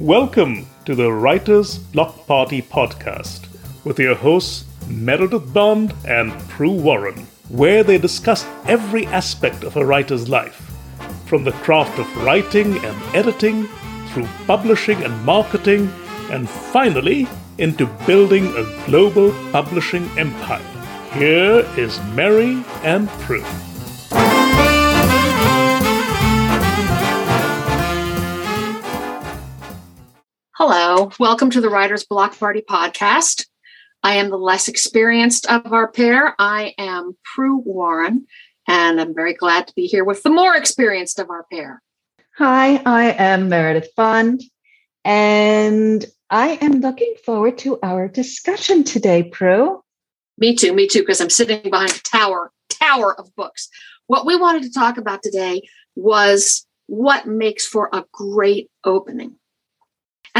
Welcome to the Writers Block Party podcast with your hosts Meredith Bond and Pru Warren, where they discuss every aspect of a writer's life, from the craft of writing and editing, through publishing and marketing, and finally into building a global publishing empire. Here is Merry and Pru. Hello, welcome to the Writers Block Party podcast. I am the less experienced of our pair. I am Pru Warren, and I'm very glad to be here with the more experienced of our pair. Hi, I am Meredith Bond, and I am looking forward to our discussion today, Pru. Me too, me too, because I'm sitting behind a tower, tower of books. What we wanted to talk about today was what makes for a great opening.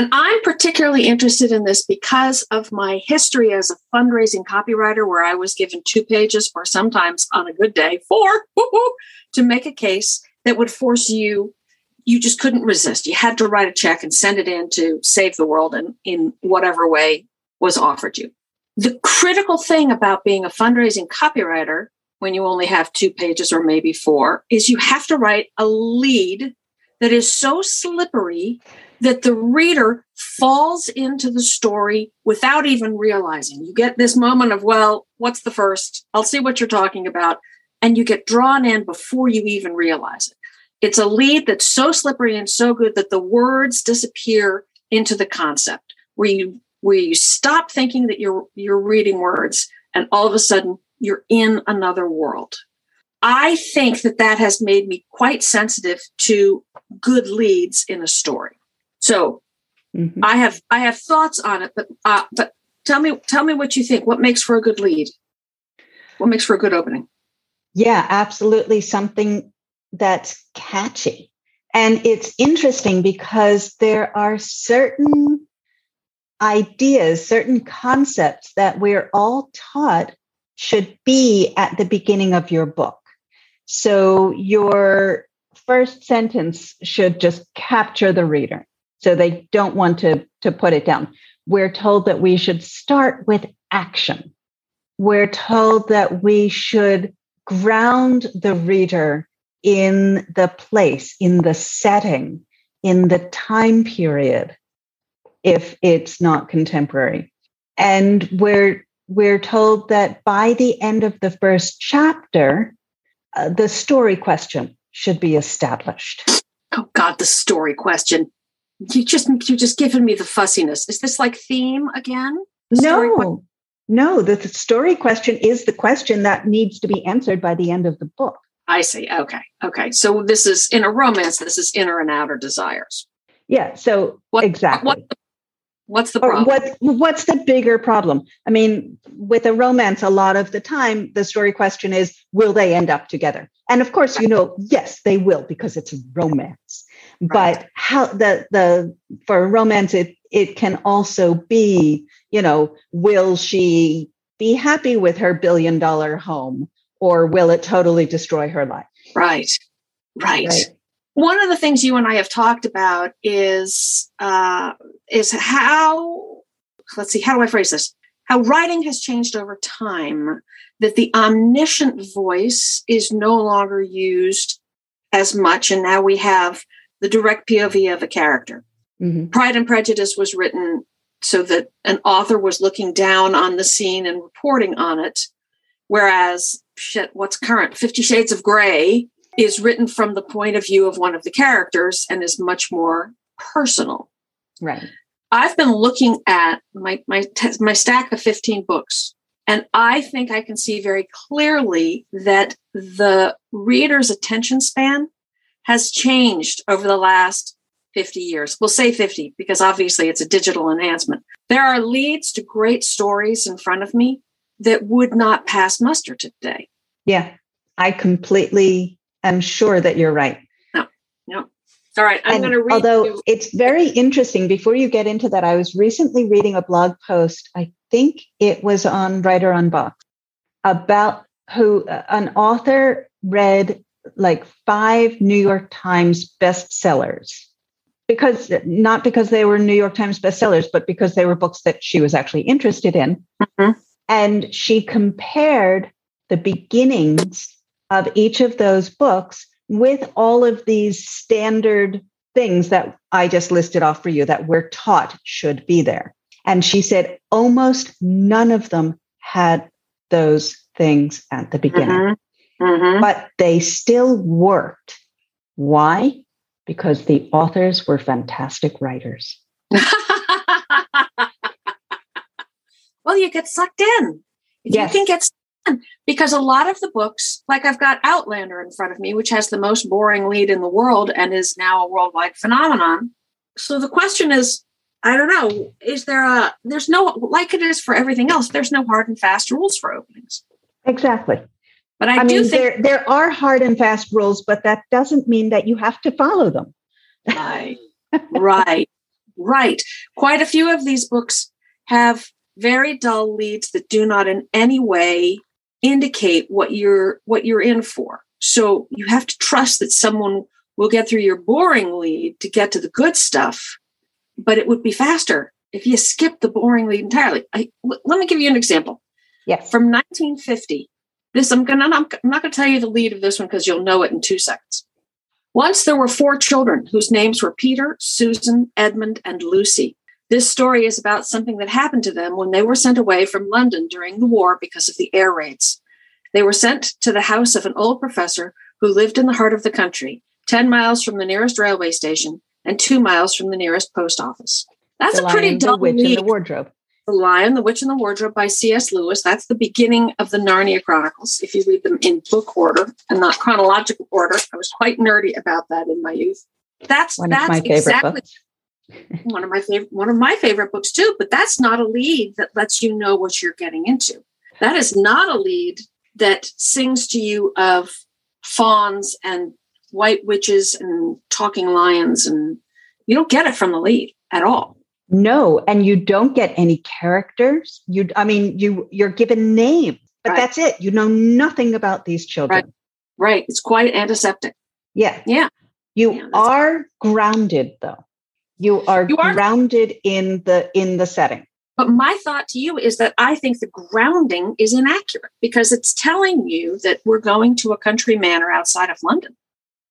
And I'm particularly interested in this because of my history as a fundraising copywriter, where I was given two pages, or sometimes on a good day, four, to make a case that would force you, you just couldn't resist. You had to write a check and send it in to save the world and in whatever way was offered you. The critical thing about being a fundraising copywriter when you only have two pages or maybe four is you have to write a lead that is so slippery that the reader falls into the story without even realizing. You get this moment of, well, what's the first? I'll see what you're talking about. And you get drawn in before you even realize it. It's a lead that's so slippery and so good that the words disappear into the concept where you where you stop thinking that you're you're reading words and all of a sudden you're in another world. I think that that has made me quite sensitive to good leads in a story. So mm-hmm. I have I have thoughts on it, but uh, but tell me tell me what you think. What makes for a good lead? What makes for a good opening? Yeah, absolutely something that's catchy. And it's interesting because there are certain ideas, certain concepts that we're all taught should be at the beginning of your book. So your first sentence should just capture the reader. So they don't want to, to put it down. We're told that we should start with action. We're told that we should ground the reader in the place, in the setting, in the time period, if it's not contemporary. And we're we're told that by the end of the first chapter, uh, the story question should be established. Oh God, the story question you just you just given me the fussiness. Is this like theme again? The no, no. The, story question is the question that needs to be answered by the end of the book. I see. Okay, okay. So this is in a romance. This is inner and outer desires. Yeah. So what, exactly. What, what's the problem? what What's the bigger problem? I mean, with a romance, a lot of the time, the story question is, will they end up together? And of course, you know, yes, they will because it's a romance. Right. But how the the for romance it it can also be, you know, will she be happy with her billion dollar home or will it totally destroy her life? Right. Right. right. One of the things you and I have talked about is uh, is how let's see how do I phrase this? How writing has changed over time. That the omniscient voice is no longer used as much, and now we have the direct POV of a character. Mm-hmm. Pride and Prejudice was written so that an author was looking down on the scene and reporting on it. Whereas, shit, what's current? Fifty Shades of Grey is written from the point of view of one of the characters and is much more personal. Right. I've been looking at my my my stack of 15 books and I think I can see very clearly that the reader's attention span has changed over the last 50 years. We'll say 50 because obviously it's a digital enhancement. There are leads to great stories in front of me that would not pass muster today. Yeah, I completely am sure that you're right. No, no. All right, I'm going to read. Although you. it's very interesting, before you get into that, I was recently reading a blog post. I think it was on Writer Unboxed about who uh, an author read like five New York Times bestsellers because not because they were New York Times bestsellers, but because they were books that she was actually interested in. Mm-hmm. And she compared the beginnings of each of those books with all of these standard things that I just listed off for you that we're taught should be there. And she said almost none of them had those things at the beginning, mm-hmm. Mm-hmm. but they still worked. Why? Because the authors were fantastic writers. well, you get sucked in. Yes. you can get sucked in. because a lot of the books, like I've got Outlander in front of me, which has the most boring lead in the world and is now a worldwide phenomenon. So the question is, I don't know, is there a, there's no, like it is for everything else, there's no hard and fast rules for openings. Exactly. But I, I do mean, think there, there are hard and fast rules, but that doesn't mean that you have to follow them. right. right. Right. Quite a few of these books have very dull leads that do not in any way indicate what you're what you're in for. So you have to trust that someone will get through your boring lead to get to the good stuff, but it would be faster if you skip the boring lead entirely. I, let me give you an example. Yes. From 1950. This I'm gonna I'm not gonna tell you the lead of this one because you'll know it in two seconds. Once there were four children whose names were Peter, Susan, Edmund, and Lucy. This story is about something that happened to them when they were sent away from London during the war because of the air raids. They were sent to the house of an old professor who lived in the heart of the country, 10 miles from the nearest railway station and two miles from the nearest post office. That's the a pretty dull the witch in the wardrobe. The Lion, the Witch, and the Wardrobe by C.S. Lewis. That's the beginning of the Narnia Chronicles, if you read them in book order and not chronological order. I was quite nerdy about that in my youth. That's One that's exactly books one of my favorite one of my favorite books too but that's not a lead that lets you know what you're getting into that is not a lead that sings to you of fawns and white witches and talking lions and you don't get it from the lead at all no and you don't get any characters you i mean you you're given names but right. that's it you know nothing about these children right. right it's quite antiseptic yeah yeah you yeah, are grounded though you are, you are grounded in the in the setting. But my thought to you is that I think the grounding is inaccurate because it's telling you that we're going to a country manor outside of London.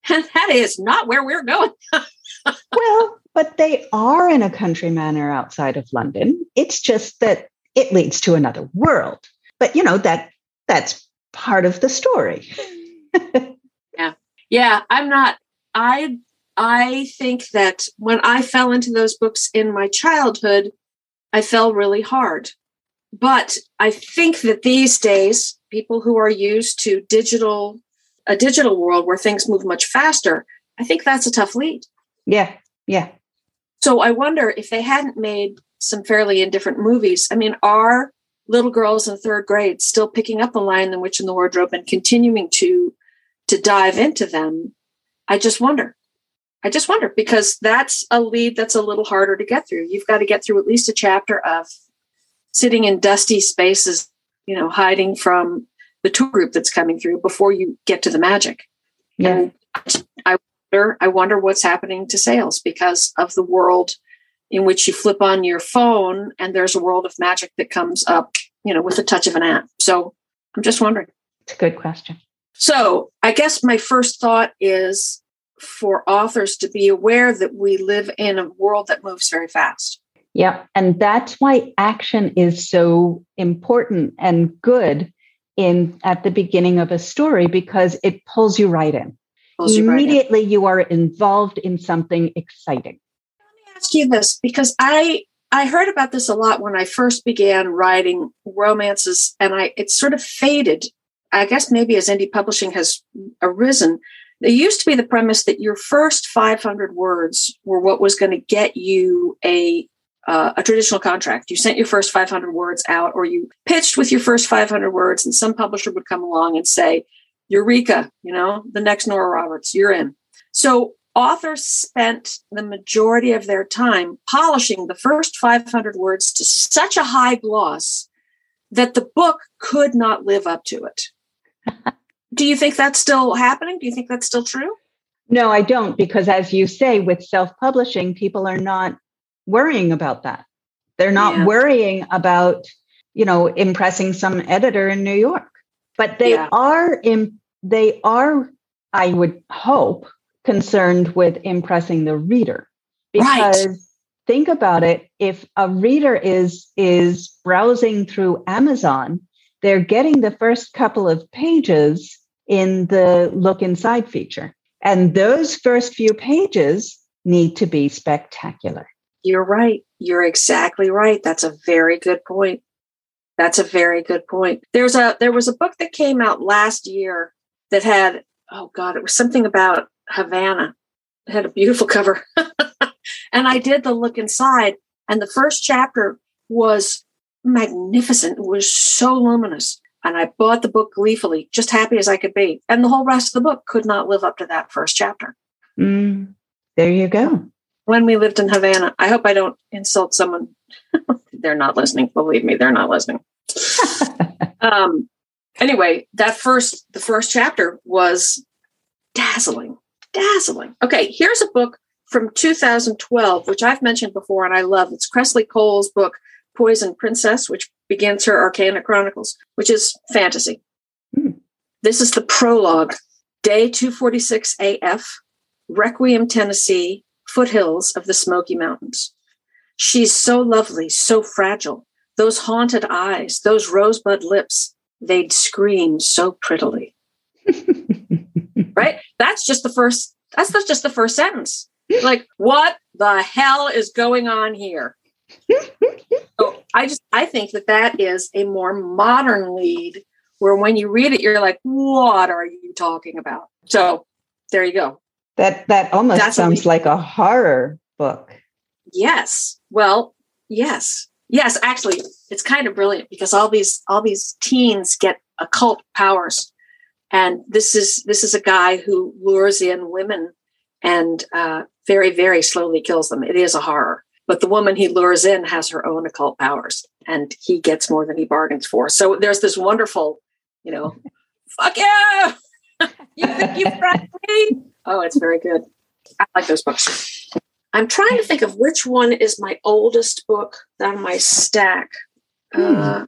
And that is not where we're going. well, but they are in a country manor outside of London. It's just that it leads to another world. But you know that that's part of the story. yeah. Yeah, I'm not I I think that when I fell into those books in my childhood, I fell really hard. But I think that these days, people who are used to digital, a digital world where things move much faster, I think that's a tough lead. Yeah. Yeah. So I wonder if they hadn't made some fairly indifferent movies. I mean, are little girls in third grade still picking up the Lion, the Witch, in the Wardrobe and continuing to to dive into them? I just wonder. I just wonder because that's a lead that's a little harder to get through. You've got to get through at least a chapter of sitting in dusty spaces, you know, hiding from the tour group that's coming through before you get to the magic. Yeah. And wonder, I wonder what's happening to sales because of the world in which you flip on your phone and there's a world of magic that comes up, you know, with a touch of an app. So I'm just wondering. It's a good question. So I guess my first thought is for authors to be aware that we live in a world that moves very fast. Yeah. And that's why action is so important and good in at the beginning of a story because it pulls you right in. You Immediately right in. you are involved in something exciting. Let me ask you this because I I heard about this a lot when I first began writing romances and I it sort of faded. I guess maybe as indie publishing has arisen, there used to be the premise that your first 500 words were what was going to get you a uh, a traditional contract. You sent your first 500 words out, or you pitched with your first 500 words, and some publisher would come along and say, "Eureka! You know, the next Nora Roberts, you're in." So authors spent the majority of their time polishing the first 500 words to such a high gloss that the book could not live up to it. Do you think that's still happening? Do you think that's still true? No, I don't, because as you say, with self publishing, people are not worrying about that. They're not yeah. worrying about, you know, impressing some editor in New York. But they yeah. are in, they are, I would hope, concerned with impressing the reader. Because right. think about it, if a reader is is browsing through Amazon, they're getting the first couple of pages in the look inside feature. And those first few pages need to be spectacular. You're right. You're exactly right. That's a very good point. That's a very good point. There's a there was a book that came out last year that had oh god, it was something about Havana. It had a beautiful cover. and I did the look inside and the first chapter was magnificent. It was so luminous. And I bought the book gleefully, just happy as I could be. And the whole rest of the book could not live up to that first chapter. Mm, there you go. When we lived in Havana, I hope I don't insult someone. they're not listening. Believe me, they're not listening. um, anyway, that first, the first chapter was dazzling, dazzling. Okay, here's a book from 2012, which I've mentioned before and I love. It's Kresley Cole's book, Poison Princess, which begins her Arcana Chronicles, which is fantasy. Hmm. This is the prologue, day 246 AF, Requiem, Tennessee, foothills of the Smoky Mountains. She's so lovely, so fragile. Those haunted eyes, those rosebud lips, they'd scream so prettily. right? That's just the first, that's just the first sentence. Like, what the hell is going on here? so I just I think that that is a more modern lead where when you read it you're like what are you talking about? So there you go. That that almost That's sounds like a horror book. Yes. Well, yes. Yes, actually it's kind of brilliant because all these all these teens get occult powers and this is this is a guy who lures in women and uh, very very slowly kills them it is a horror but the woman he lures in has her own occult powers and he gets more than he bargains for. So there's this wonderful, you know, fuck yeah. you think you me? Oh, it's very good. I like those books. I'm trying to think of which one is my oldest book on my stack. Hmm. Uh,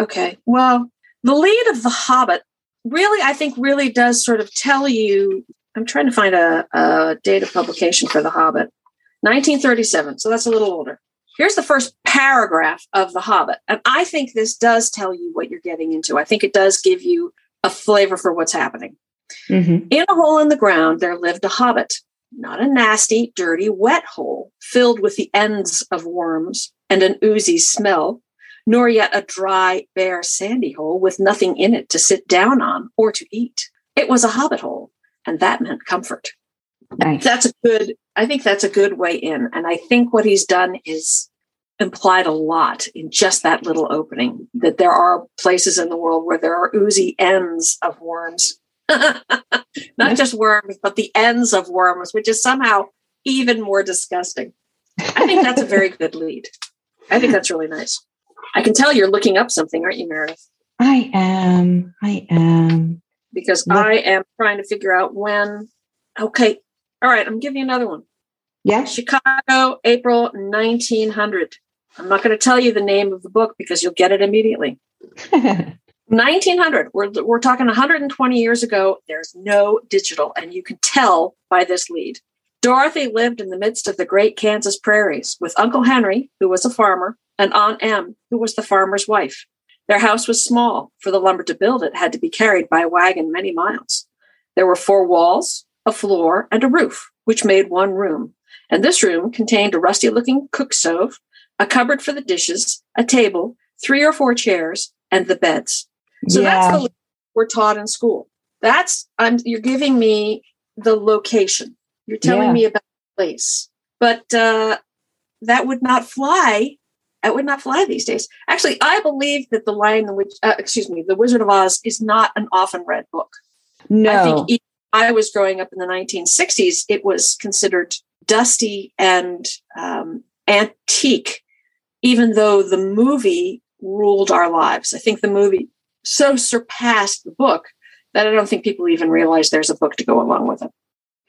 okay. Well, the lead of The Hobbit really, I think, really does sort of tell you. I'm trying to find a, a date of publication for The Hobbit. 1937. So that's a little older. Here's the first paragraph of The Hobbit. And I think this does tell you what you're getting into. I think it does give you a flavor for what's happening. Mm-hmm. In a hole in the ground, there lived a hobbit, not a nasty, dirty, wet hole filled with the ends of worms and an oozy smell, nor yet a dry, bare, sandy hole with nothing in it to sit down on or to eat. It was a hobbit hole, and that meant comfort. Nice. That's a good, I think that's a good way in. And I think what he's done is implied a lot in just that little opening that there are places in the world where there are oozy ends of worms. Not just worms, but the ends of worms, which is somehow even more disgusting. I think that's a very good lead. I think that's really nice. I can tell you're looking up something, aren't you, Meredith? I am. I am. Because Look. I am trying to figure out when. Okay, all right, I'm giving you another one. Yeah. Chicago, April 1900. I'm not going to tell you the name of the book because you'll get it immediately. 1900. We're, we're talking 120 years ago. There's no digital, and you can tell by this lead. Dorothy lived in the midst of the great Kansas prairies with Uncle Henry, who was a farmer, and Aunt Em, who was the farmer's wife. Their house was small, for the lumber to build it had to be carried by a wagon many miles. There were four walls, a floor, and a roof, which made one room. And this room contained a rusty looking cook stove, a cupboard for the dishes, a table, three or four chairs, and the beds. So yeah. that's the we're taught in school. That's I'm you're giving me the location. You're telling yeah. me about the place. But uh, that would not fly. That would not fly these days. Actually, I believe that the Lion, the Witch, uh, excuse me, the Wizard of Oz is not an often read book. No, I think I was growing up in the 1960s, it was considered dusty and um, antique, even though the movie ruled our lives. I think the movie so surpassed the book that I don't think people even realize there's a book to go along with it.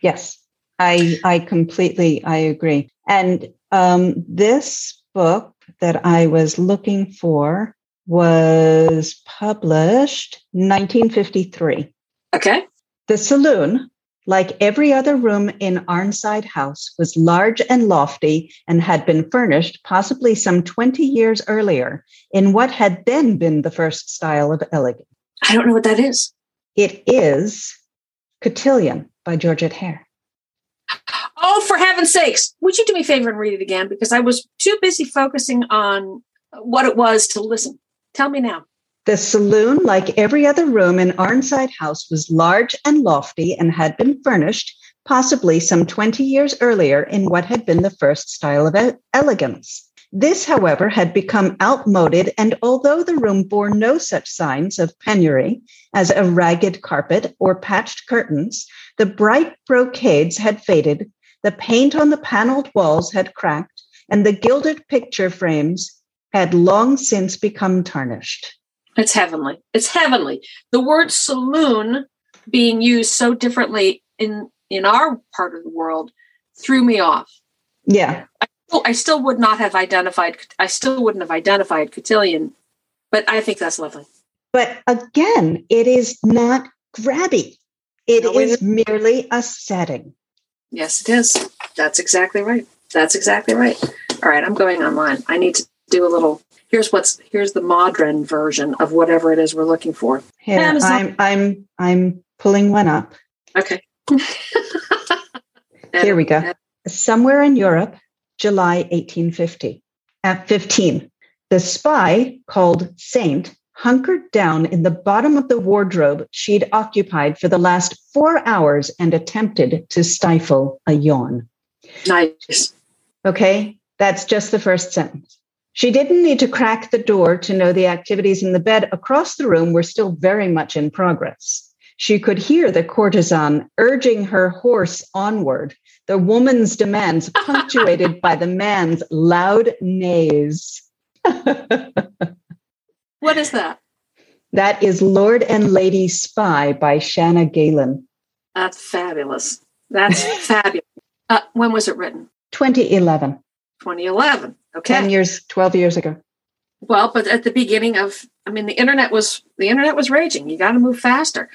Yes, I I completely I agree. And um, this book that I was looking for was published 1953. Okay. The saloon, like every other room in Arnside House, was large and lofty and had been furnished possibly some 20 years earlier in what had then been the first style of elegance. I don't know what that is. It is Cotillion by Georgette Heyer. Oh, for heaven's sakes, would you do me a favor and read it again? Because I was too busy focusing on what it was to listen. Tell me now. The saloon, like every other room in Arnside House, was large and lofty and had been furnished, possibly some 20 years earlier, in what had been the first style of elegance. This, however, had become outmoded, and although the room bore no such signs of penury as a ragged carpet or patched curtains, the bright brocades had faded, the paint on the paneled walls had cracked, and the gilded picture frames had long since become tarnished. It's heavenly. It's heavenly. The word saloon being used so differently in in our part of the world threw me off. Yeah. I, I still would not have identified. I still wouldn't have identified cotillion, but I think that's lovely. But again, it is not grabby. It No, it is merely a setting. Yes, it is. That's exactly right. That's exactly right. All right, I'm going online. I need to do a little. Here's what's here's the modern version of whatever it is we're looking for. Here, Amazon. I'm I'm I'm pulling one up. Okay. Here we go. Somewhere in Europe, July 1850. At 15, the spy called Saint hunkered down in the bottom of the wardrobe she'd occupied for the last four hours and attempted to stifle a yawn. Nice. Okay, that's just the first sentence. She didn't need to crack the door to know the activities in the bed across the room were still very much in progress. She could hear the courtesan urging her horse onward, the woman's demands punctuated by the man's loud neighs. What is that? that is Lord and Lady Spy by Shana Galen, That's fabulous. That's fabulous. Uh, when was it written? 2011, 2011. Okay. 10 years, 12 years ago. Well, but at the beginning of, I mean, the internet was the internet was raging. You got to move faster.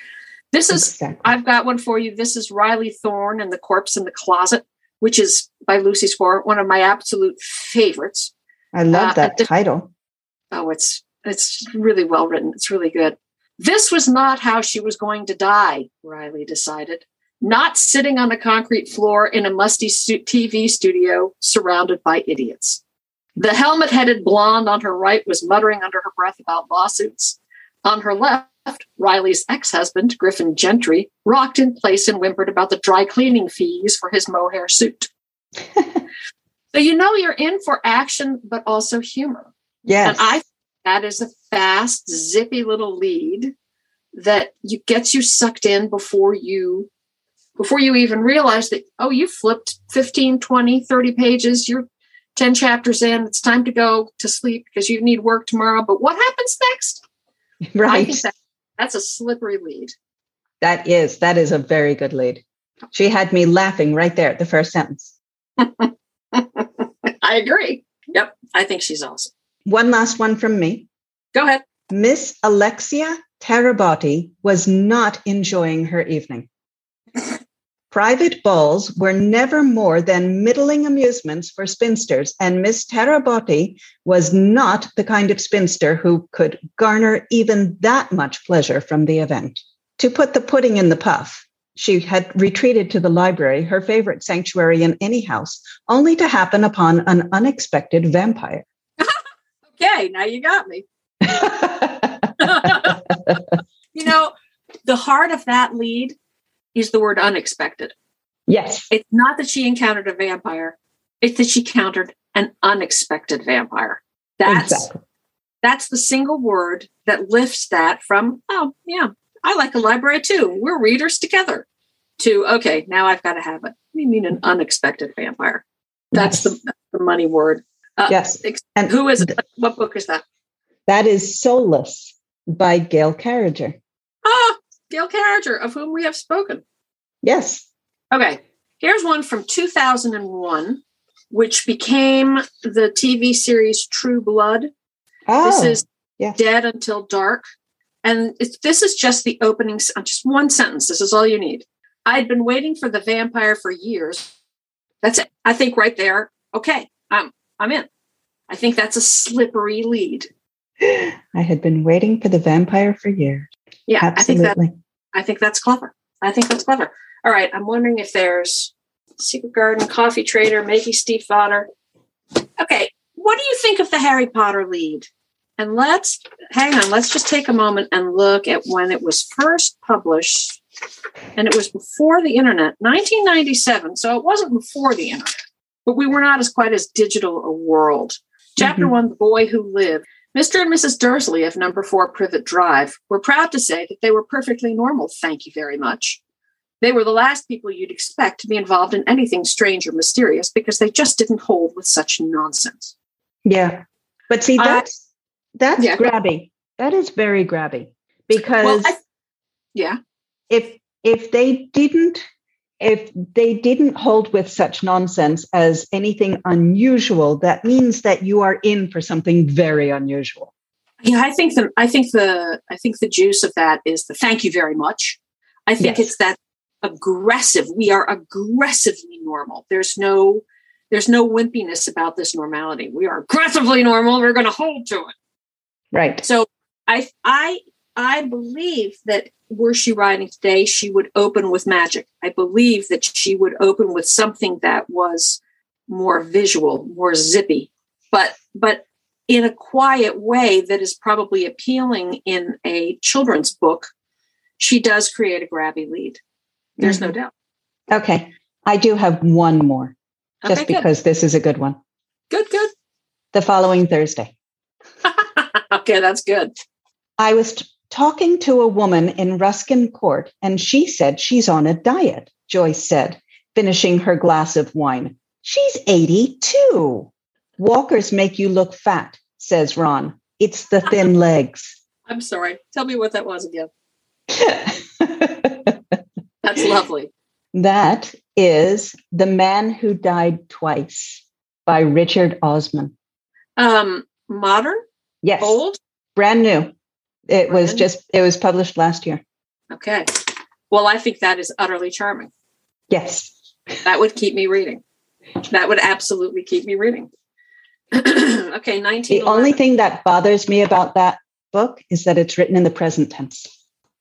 This is Exactly. I've got one for you. This is Riley Thorne and the Corpse in the Closet, which is by Lucy Score, one of my absolute favorites. I love uh, that title. Oh, it's it's really well written. It's really good. This was not how she was going to die, Riley decided. Not sitting on a concrete floor in a musty stu- TV studio surrounded by idiots. The helmet headed blonde on her right was muttering under her breath about lawsuits. On her left, Riley's ex husband, Griffin Gentry, rocked in place and whimpered about the dry cleaning fees for his mohair suit. so you know you're in for action, but also humor. Yes. And I that is a fast, zippy little lead that you gets you sucked in before you before you even realize that oh you flipped 15 20 30 pages you're 10 chapters in it's time to go to sleep because you need work tomorrow but what happens next right. that, that's a slippery lead That is, that is a very good lead. She had me laughing right there at the first sentence. i agree yep i think she's awesome One last one from me. go ahead Miss Alexia Tarabotti was not enjoying her evening. Private balls were never more than middling amusements for spinsters, and Miss Tarabotti was not the kind of spinster who could garner even that much pleasure from the event. To put the pudding in the puff, she had retreated to the library, her favorite sanctuary in any house, only to happen upon an unexpected vampire. Okay now you got me you know the heart of that lead is the word unexpected yes, It's not that she encountered a vampire; it's that she encountered an unexpected vampire. That's exactly. that's the single word that lifts that from oh yeah, I like a library too. We're readers together. To okay, now I've got to have it. You mean an unexpected vampire? That's Yes. the, that's the money word. Uh, Yes. And who is it? What book is that? That is Soulless by Gail Carriger. Ah, Gail Carriger, of whom we have spoken. Yes. Okay, here's one from 2001, which became the TV series True Blood. Oh, this is yes. Dead Until Dark. And it's, this is just the opening, just one sentence. This is all you need. I'd been waiting for the vampire for years. That's it. I think right there. Okay, I'm I'm in. I think that's a slippery lead. I had been waiting for the vampire for years. Yeah, I think that Absolutely. I think that's clever. I think that's clever. All right, I'm wondering if there's Secret Garden, Coffee Trader, Maggie Stiefvater. Okay, what do you think of the Harry Potter lead? And let's hang on. Let's just take a moment and look at when it was first published. And it was before the internet, 1997. So it wasn't before the internet, but we were not as quite as digital a world. Chapter Mhm. one, The Boy Who Lived. Mr. and Mrs. Dursley of number four Privet Drive were proud to say that they were perfectly normal, thank you very much. They were the last people you'd expect to be involved in anything strange or mysterious because they just didn't hold with such nonsense. Yeah. But see, I- that's that's Yeah. grabby. That is very grabby. Because Well, I, yeah, if if they didn't if they didn't hold with such nonsense as anything unusual, that means that you are in for something very unusual. yeah. I think the I think the I think the juice of that is the thank you very much. I think Yes. it's that aggressive. We are aggressively normal. There's no there's no wimpiness about this normality. We are aggressively normal. We're going to hold to it. Right. So I I I believe that were she writing today, she would open with magic. I believe that she would open with something that was more visual, more zippy, but but in a quiet way that is probably appealing in a children's book. She does create a grabby lead. There's no mm-hmm. doubt. Okay. I do have one more, just Okay, because this is a good one. good, good. The following Thursday. okay, that's good. I was talking to a woman in Ruskin Court, and she said she's on a diet, Joyce said, finishing her glass of wine. She's 82. Walkers make you look fat, says Ron. It's the thin legs. I'm sorry. Tell me what that was again. That's lovely. that is The Man Who Died Twice by Richard Osman. Um, modern, Yes, old. brand new. It was just, it was published last year. Okay. Well, I think that is utterly charming. Yes. That would keep me reading. That would absolutely keep me reading. okay, 19. The only thing that bothers me about that book is that it's written in the present tense.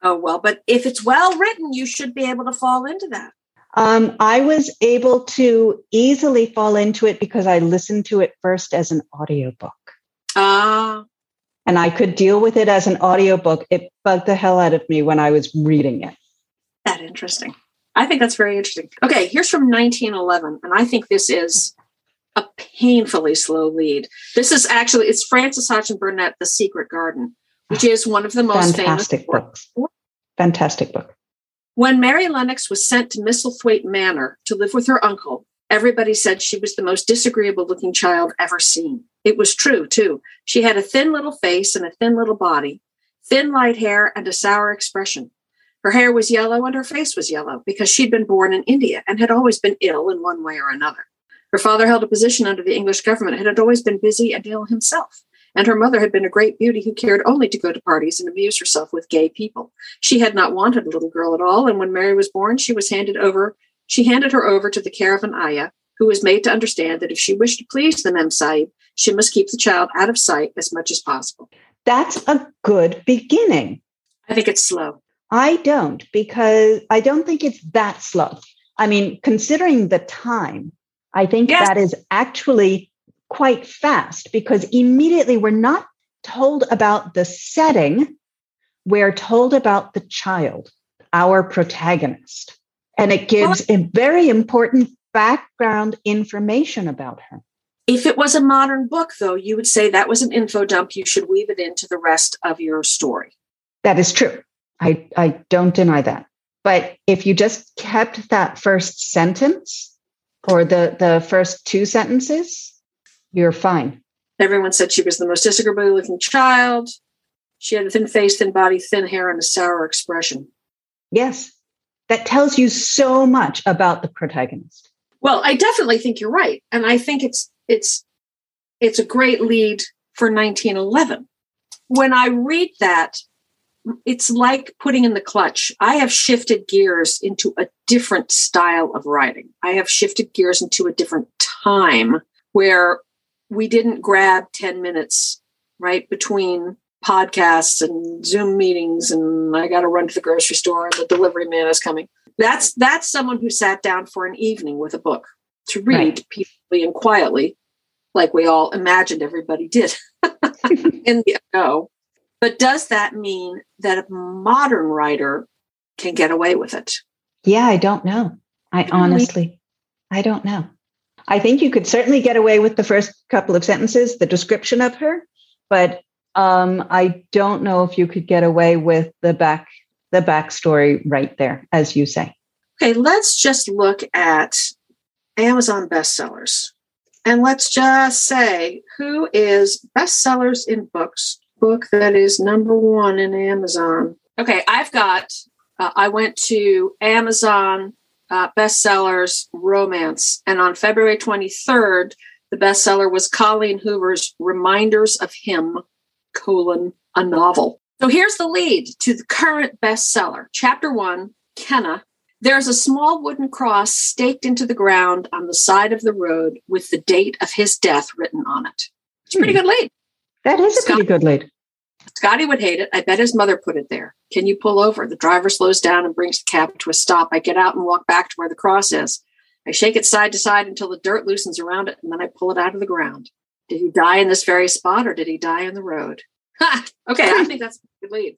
Oh, well, but if it's well written, you should be able to fall into that. Um, I was able to easily fall into it because I listened to it first as an audiobook. Ah, And I could deal with it as an audiobook. It bugged the hell out of me when I was reading it. that interesting. I think that's very interesting. Okay, here's from 1911, and I think this is a painfully slow lead. This is actually it's Frances Hodgson Burnett, The Secret Garden, which is one of the most Fantastic famous book. Fantastic book. When Mary Lennox was sent to Misselthwaite Manor to live with her uncle, everybody said she was the most disagreeable looking child ever seen. It was true, too. She had a thin little face and a thin little body, thin light hair, and a sour expression. Her hair was yellow and her face was yellow because she'd been born in India and had always been ill in one way or another. Her father held a position under the English government and had always been busy and ill himself. And her mother had been a great beauty who cared only to go to parties and amuse herself with gay people. She had not wanted a little girl at all, and when Mary was born, she was handed over. She handed her over to the care of an ayah, who was made to understand that if she wished to please the Mem Sahib, she must keep the child out of sight as much as possible. That's a good beginning. I think it's slow. I don't because I don't think it's that slow. I mean, considering the time, I think Yes. that is actually quite fast because immediately we're not told about the setting, we're told about the child, our protagonist. And it gives a very important background information about her. If it was a modern book, though, you would say that was an info dump. You should weave it into the rest of your story. That is true. I, I don't deny that. But if you just kept that first sentence or the, the first two sentences, you're fine. Everyone said she was the most disagreeable looking child. She had a thin face, thin body, thin hair, and a sour expression. Yes. That tells you so much about the protagonist. Well, I definitely think you're right. And I think it's it's it's a great lead for 1911. When I read that, it's like putting in the clutch. I have shifted gears into a different style of writing. I have shifted gears into a different time where we didn't grab 10 minutes right between podcasts and Zoom meetings and I got to run to the grocery store and the delivery man is coming. That's that's someone who sat down for an evening with a book to read right. peacefully and quietly, like we all imagined everybody did in the ago. But does that mean that a modern writer can get away with it? Yeah, I don't know. I honestly, I don't know. I think you could certainly get away with the first couple of sentences, the description of her, but um, I don't know if you could get away with the back the backstory right there, as you say. Okay, let's just look at Amazon bestsellers. And let's just say who is bestsellers in books, book that is number one in Amazon. Okay, I've got, uh, I went to Amazon uh, bestsellers romance, and on February 23rd, the bestseller was Colleen Hoover's Reminders of Him colon a novel. So here's the lead to the current bestseller. Chapter one, Kenna. There's a small wooden cross staked into the ground on the side of the road with the date of his death written on it. It's a pretty hmm. good lead. That is a Scotty, pretty good lead. Scotty would hate it. I bet his mother put it there. Can you pull over? The driver slows down and brings the cab to a stop. I get out and walk back to where the cross is. I shake it side to side until the dirt loosens around it, and then I pull it out of the ground. Did he die in this very spot or did he die on the road? okay, I think that's a good lead.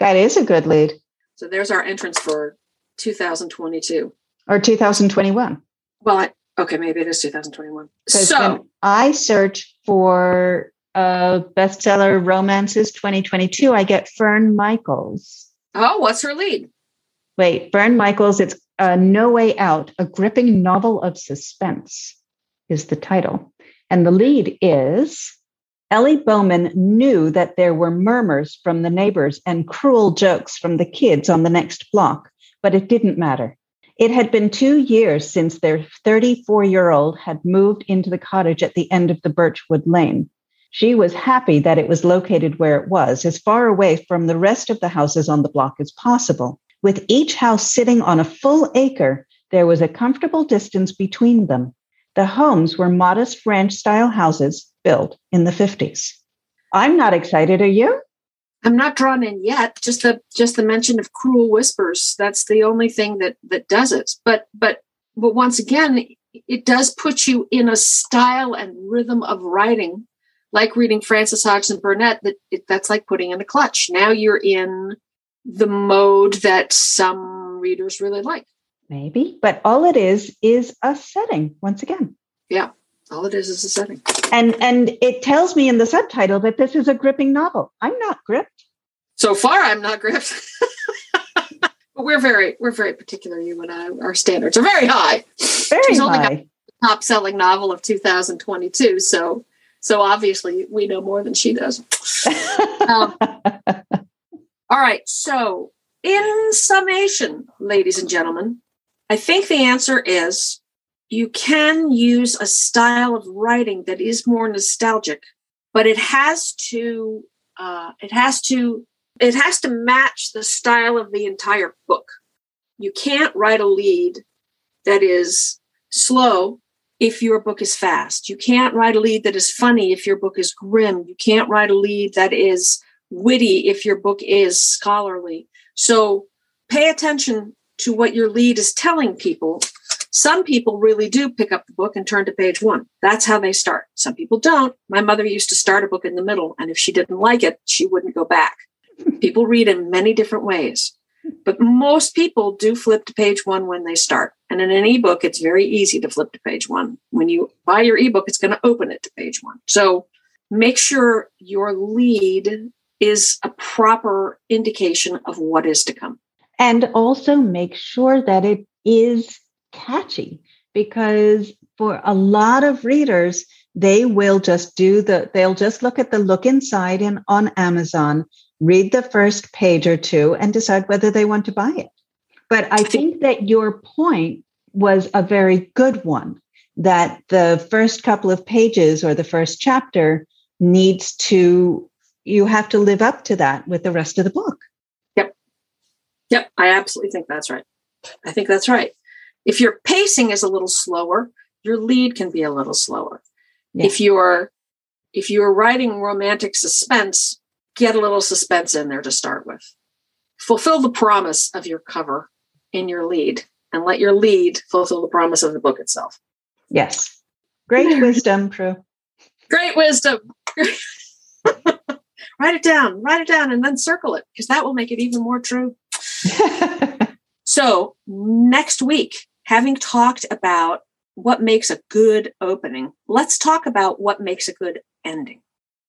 That is a good lead. So there's our entrance for 2022 or 2021. Well, I, okay, maybe it is 2021. So I search for uh, bestseller romances 2022. I get Fern Michaels. Oh, what's her lead? Wait, Fern Michaels. It's uh, No Way Out, a gripping novel of suspense, is the title. And the lead is Ellie Bowman knew that there were murmurs from the neighbors and cruel jokes from the kids on the next block, but it didn't matter. It had been two years since their 34 year old had moved into the cottage at the end of the Birchwood Lane. She was happy that it was located where it was, as far away from the rest of the houses on the block as possible. With each house sitting on a full acre, there was a comfortable distance between them. The homes were modest ranch style houses built in the 50s. I'm not excited. Are you? I'm not drawn in yet. Just the just the mention of cruel whispers. That's the only thing that that does it. But but but once again, it does put you in a style and rhythm of writing, like reading Frances Hodgson Burnett. That it, that's like putting in a clutch. Now you're in the mode that some readers really like. Maybe, but all it is is a setting. Once again. Yeah. All it is is a setting. And and it tells me in the subtitle that this is a gripping novel. I'm not gripped. So far, I'm not gripped. but we're very we're very particular. You and I, our standards are very high. Very She's high. Only top selling novel of 2022. So so obviously we know more than she does. um, all right. So in summation, ladies and gentlemen, I think the answer is you can use a style of writing that is more nostalgic but it has to uh, it has to it has to match the style of the entire book. You can't write a lead that is slow if your book is fast. You can't write a lead that is funny if your book is grim. You can't write a lead that is witty if your book is scholarly. So pay attention to what your lead is telling people some people really do pick up the book and turn to page one. That's how they start. Some people don't. My mother used to start a book in the middle, and if she didn't like it, she wouldn't go back. People read in many different ways, but most people do flip to page one when they start. And in an ebook, it's very easy to flip to page one. When you buy your ebook, it's going to open it to page one. So make sure your lead is a proper indication of what is to come. And also make sure that it is catchy because for a lot of readers, they will just do the, they'll just look at the look inside in, on Amazon, read the first page or two, and decide whether they want to buy it. But I think that your point was a very good one that the first couple of pages or the first chapter needs to, you have to live up to that with the rest of the book. Yep. I absolutely think that's right. I think that's right. If your pacing is a little slower, your lead can be a little slower. Yeah. If you're if you're writing romantic suspense, get a little suspense in there to start with. Fulfill the promise of your cover in your lead and let your lead fulfill the promise of the book itself. Yes. Great wisdom, Pru. Great wisdom. write it down, write it down, and then circle it because that will make it even more true. so, next week, having talked about what makes a good opening, let's talk about what makes a good ending.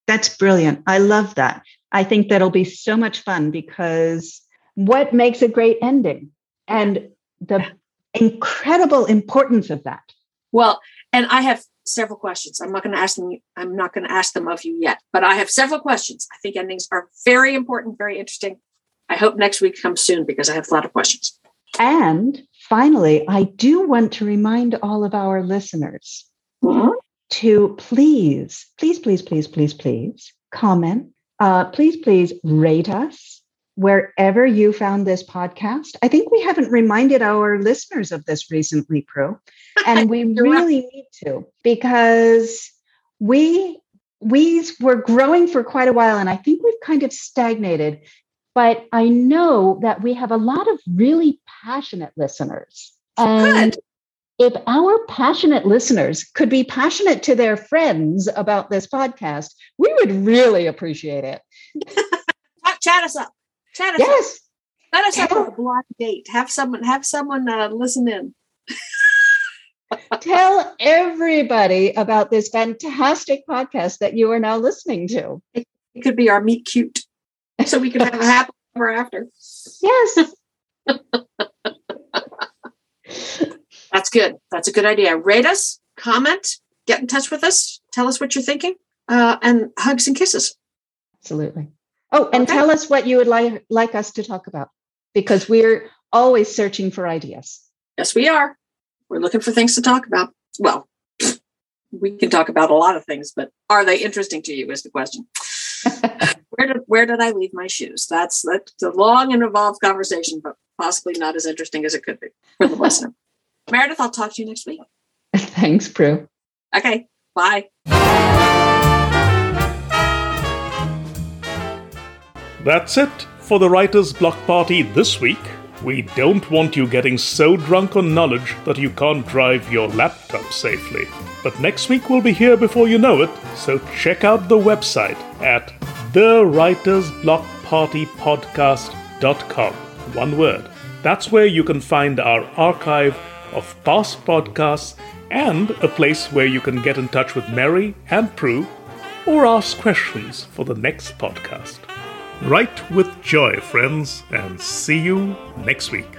That's brilliant. I love that. I think that'll be so much fun because what makes a great ending and the incredible importance of that. Well, and I have several questions. I'm not going to ask them. I'm not going to ask them of you yet, but I have several questions. I think endings are very important, very interesting. I hope next week comes soon because I have a lot of questions. And finally, I do want to remind all of our listeners mm-hmm. to please, please, please, please, please, please comment. Uh, please, please rate us wherever you found this podcast. I think we haven't reminded our listeners of this recently, Pru, and we really right. need to because we we were growing for quite a while, and I think we've kind of stagnated. But I know that we have a lot of really passionate listeners. And Good. if our passionate listeners could be passionate to their friends about this podcast, we would really appreciate it. Chat us up. Chat us yes. Up. Let us have a blind date. Have someone have someone uh, listen in. Tell everybody about this fantastic podcast that you are now listening to. It, it could be our meet cute, so we can have a happy ever after. Yes. That's good. That's a good idea. Rate us, comment, get in touch with us, tell us what you're thinking, uh, and hugs and kisses. Absolutely. Oh, and okay. tell us what you would like like us to talk about because we're always searching for ideas. Yes, we are. We're looking for things to talk about. Well, we can talk about a lot of things, but are they interesting to you is the question. where did where did I leave my shoes? That's that's a long and involved conversation, but possibly not as interesting as it could be for the listener. Meredith, I'll talk to you next week. Thanks, Pru. Okay. Bye. That's it for the Writer's Block Party this week. We don't want you getting so drunk on knowledge that you can't drive your laptop safely. But next week we'll be here before you know it, so check out the website at thewritersblockpartypodcast.com. One word. That's where you can find our archive of past podcasts and a place where you can get in touch with Merry and Pru or ask questions for the next podcast. Write with joy, friends, and see you next week.